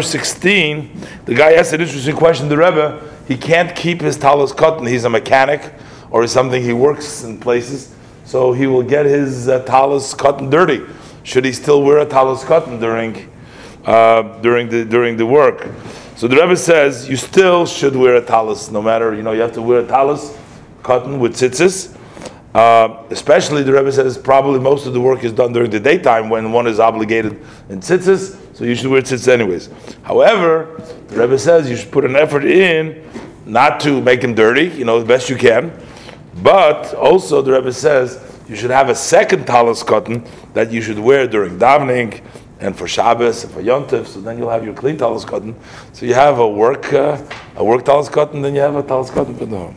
verse 16, the guy asked an interesting question. The Rebbe, he can't keep his talis katan. He's a mechanic or something. He works in places, so he will get his uh, talis katan dirty. Should he still wear a talis katan during uh, during the during the work? So the Rebbe says you still should wear a talis, no matter you know you have to wear a talis katan with tzitzis. Uh, especially the Rebbe says probably most of the work is done during the daytime when one is obligated in tzitzis, so you should wear tzitzis anyways. However, the Rebbe says you should put an effort in not to make them dirty, you know, the best you can, but also the Rebbe says you should have a second talis katan that you should wear during davening and for Shabbos and for Yom Yontif, so then you'll have your clean talis katan. So you have a work uh, a work talis katan, then you have a talis katan for the home.